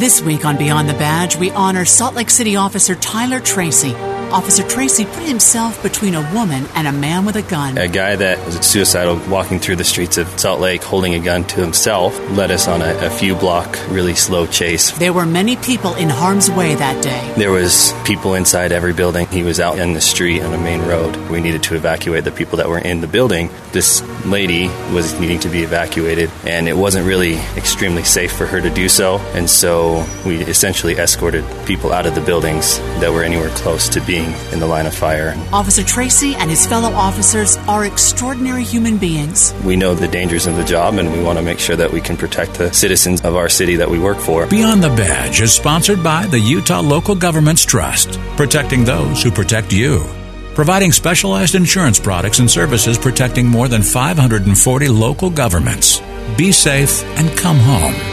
This week on Beyond the Badge, we honor Salt Lake City officer Tyler Tracy. Officer Tracy put himself between a woman and a man with a gun. A guy that was suicidal walking through the streets of Salt Lake holding a gun to himself led us on a, a few block, really slow chase. There were many people in harm's way that day. There was people inside every building. He was out in the street on a main road. We needed to evacuate the people that were in the building. This lady was needing to be evacuated, and it wasn't really extremely safe for her to do so. And so we essentially escorted people out of the buildings that were anywhere close to being in the line of fire. Officer Tracy and his fellow officers are extraordinary human beings. We know the dangers of the job, and we want to make sure that we can protect the citizens of our city that we work for. Beyond the Badge is sponsored by the Utah Local Governments Trust, protecting those who protect you. Providing specialized insurance products and services protecting more than 540 local governments. Be safe and come home.